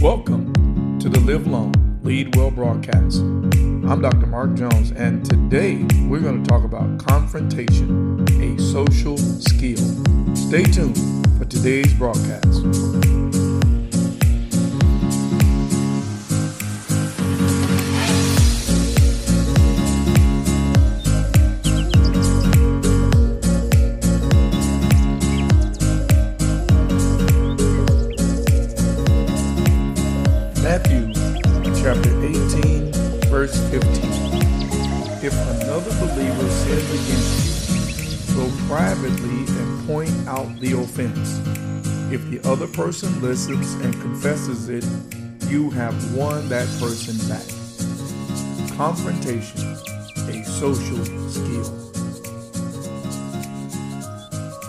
Welcome to the Live Long, Lead Well broadcast. I'm Dr. Mark Jones, and today we're going to talk about confrontation, a social skill. Stay tuned for today's broadcast. Verse 15. If another believer sins against you, go privately and point out the offense. If the other person listens and confesses it, you have won that person back. Confrontation, a social skill.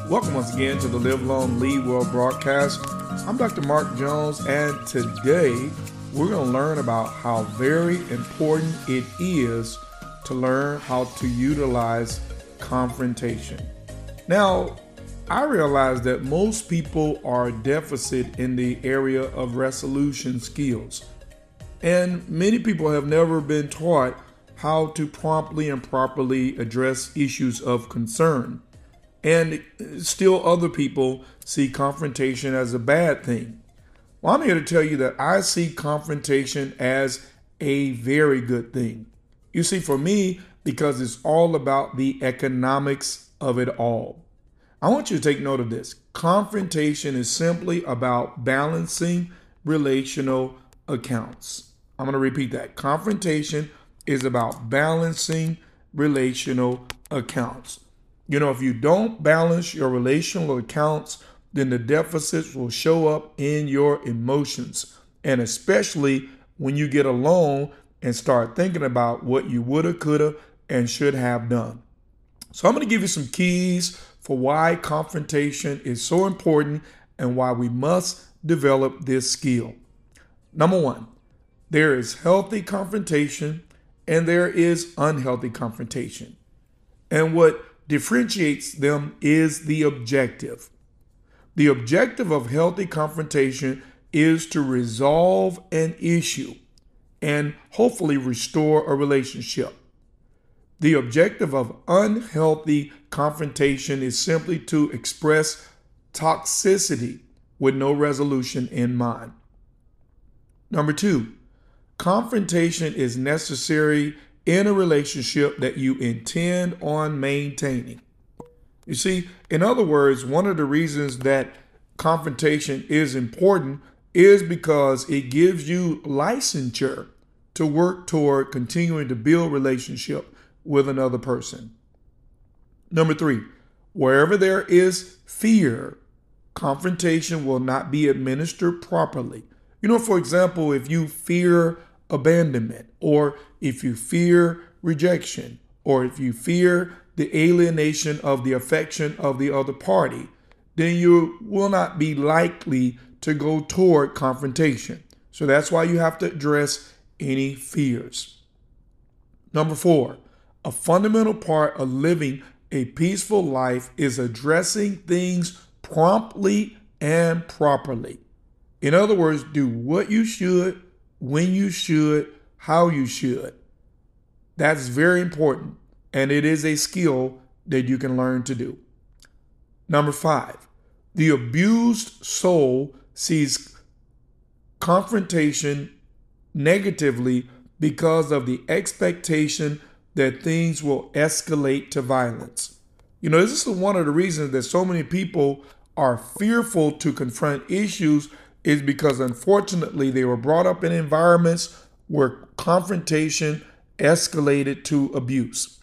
Welcome once again to the Live Long Lead Well broadcast. I'm Dr. Mark Jones, and today we're going to learn about how very important it is to learn how to utilize confrontation. Now, I realize that most people are deficit in the area of resolution skills, and many people have never been taught how to promptly and properly address issues of concern. And still, other people see confrontation as a bad thing. Well, I'm here to tell you that I see confrontation as a very good thing. You see, for me, because it's all about the economics of it all. I want you to take note of this. Confrontation is simply about balancing relational accounts. I'm going to repeat that. Confrontation is about balancing relational accounts. You know, if you don't balance your relational accounts, then the deficits will show up in your emotions. And especially when you get alone and start thinking about what you woulda, coulda, and should have done. So, I'm going to give you some keys for why confrontation is so important and why we must develop this skill. Number one, there is healthy confrontation and there is unhealthy confrontation. And what differentiates them is the objective. The objective of healthy confrontation is to resolve an issue and hopefully restore a relationship. The objective of unhealthy confrontation is simply to express toxicity with no resolution in mind. Number two, confrontation is necessary in a relationship that you intend on maintaining. You see, in other words, one of the reasons that confrontation is important is because it gives you licensure to work toward continuing to build relationship with another person. Number 3, wherever there is fear, confrontation will not be administered properly. You know, for example, if you fear abandonment, or if you fear rejection, or if you fear the alienation of the affection of the other party, then you will not be likely to go toward confrontation. So that's why you have to address any fears. Number four, a fundamental part of living a peaceful life is addressing things promptly and properly. In other words, do what you should, when you should, how you should. That's very important, and it is a skill that you can learn to do. Number five, the abused soul sees confrontation negatively because of the expectation that things will escalate to violence. You know, this is one of the reasons that so many people are fearful to confront issues is because unfortunately they were brought up in environments where confrontation escalated to abuse.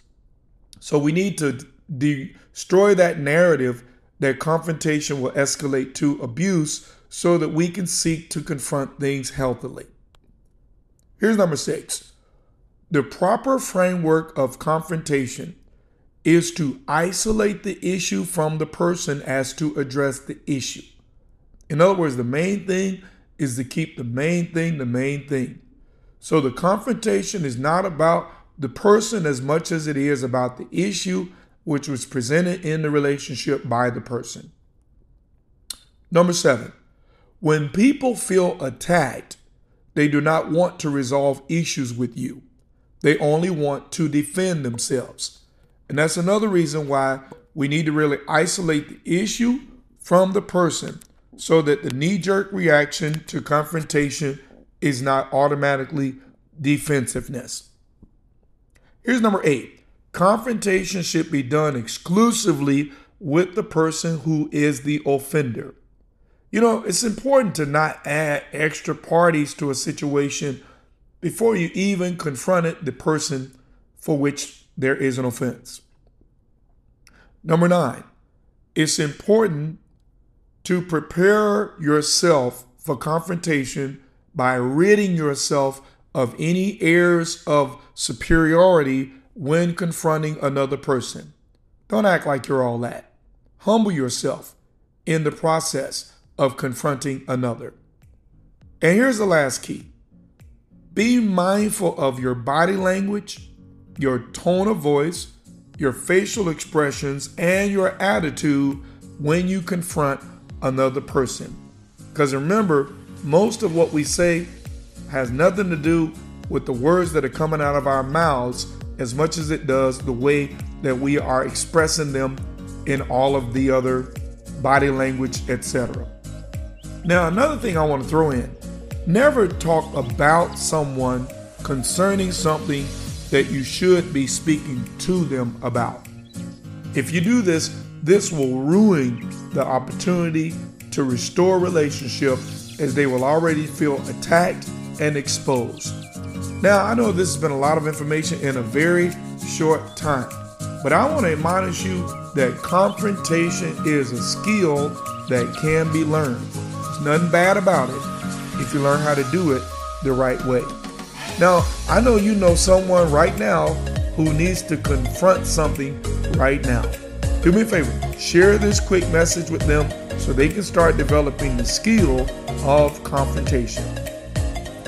So we need to destroy that narrative that confrontation will escalate to abuse so that we can seek to confront things healthily. Here's number six the proper framework of confrontation is to isolate the issue from the person as to address the issue. In other words, the main thing is to keep the main thing the main thing. So the confrontation is not about the person as much as it is about the issue which was presented in the relationship by the person. Number seven, when people feel attacked, They do not want to resolve issues with you. They only want to defend themselves. And that's another reason why we need to really isolate the issue from the person so that the knee jerk reaction to confrontation is not automatically defensiveness. Here's number eight confrontation should be done exclusively with the person who is the offender. You know, it's important to not add extra parties to a situation before you even confronted the person for which there is an offense. Number nine, it's important to prepare yourself for confrontation by ridding yourself of any airs of superiority when confronting another person. Don't act like you're all that. Humble yourself in the process of confronting another. And here's the last key be mindful of your body language, your tone of voice, your facial expressions, and your attitude when you confront another person. Because remember, most of what we say has nothing to do with the words that are coming out of our mouths as much as it does the way that we are expressing them in all of the other body language, etc. Now, another thing I want to throw in never talk about someone concerning something that you should be speaking to them about. If you do this, this will ruin the opportunity to restore relationship as they will already feel attacked and exposed. Now, I know this has been a lot of information in a very short time, but I want to admonish you that confrontation is a skill that can be learned. There's nothing bad about it if you learn how to do it the right way. Now, I know you know someone right now who needs to confront something right now. Do me a favor, share this quick message with them so they can start developing the skill of confrontation.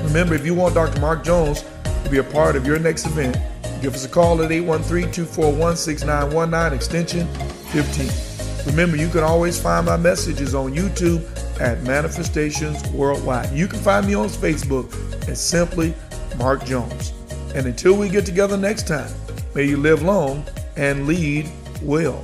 Remember, if you want Dr. Mark Jones to be a part of your next event, give us a call at 813 241 6919, extension 15. Remember, you can always find my messages on YouTube at Manifestations Worldwide. You can find me on Facebook at simply Mark Jones. And until we get together next time, may you live long and lead well.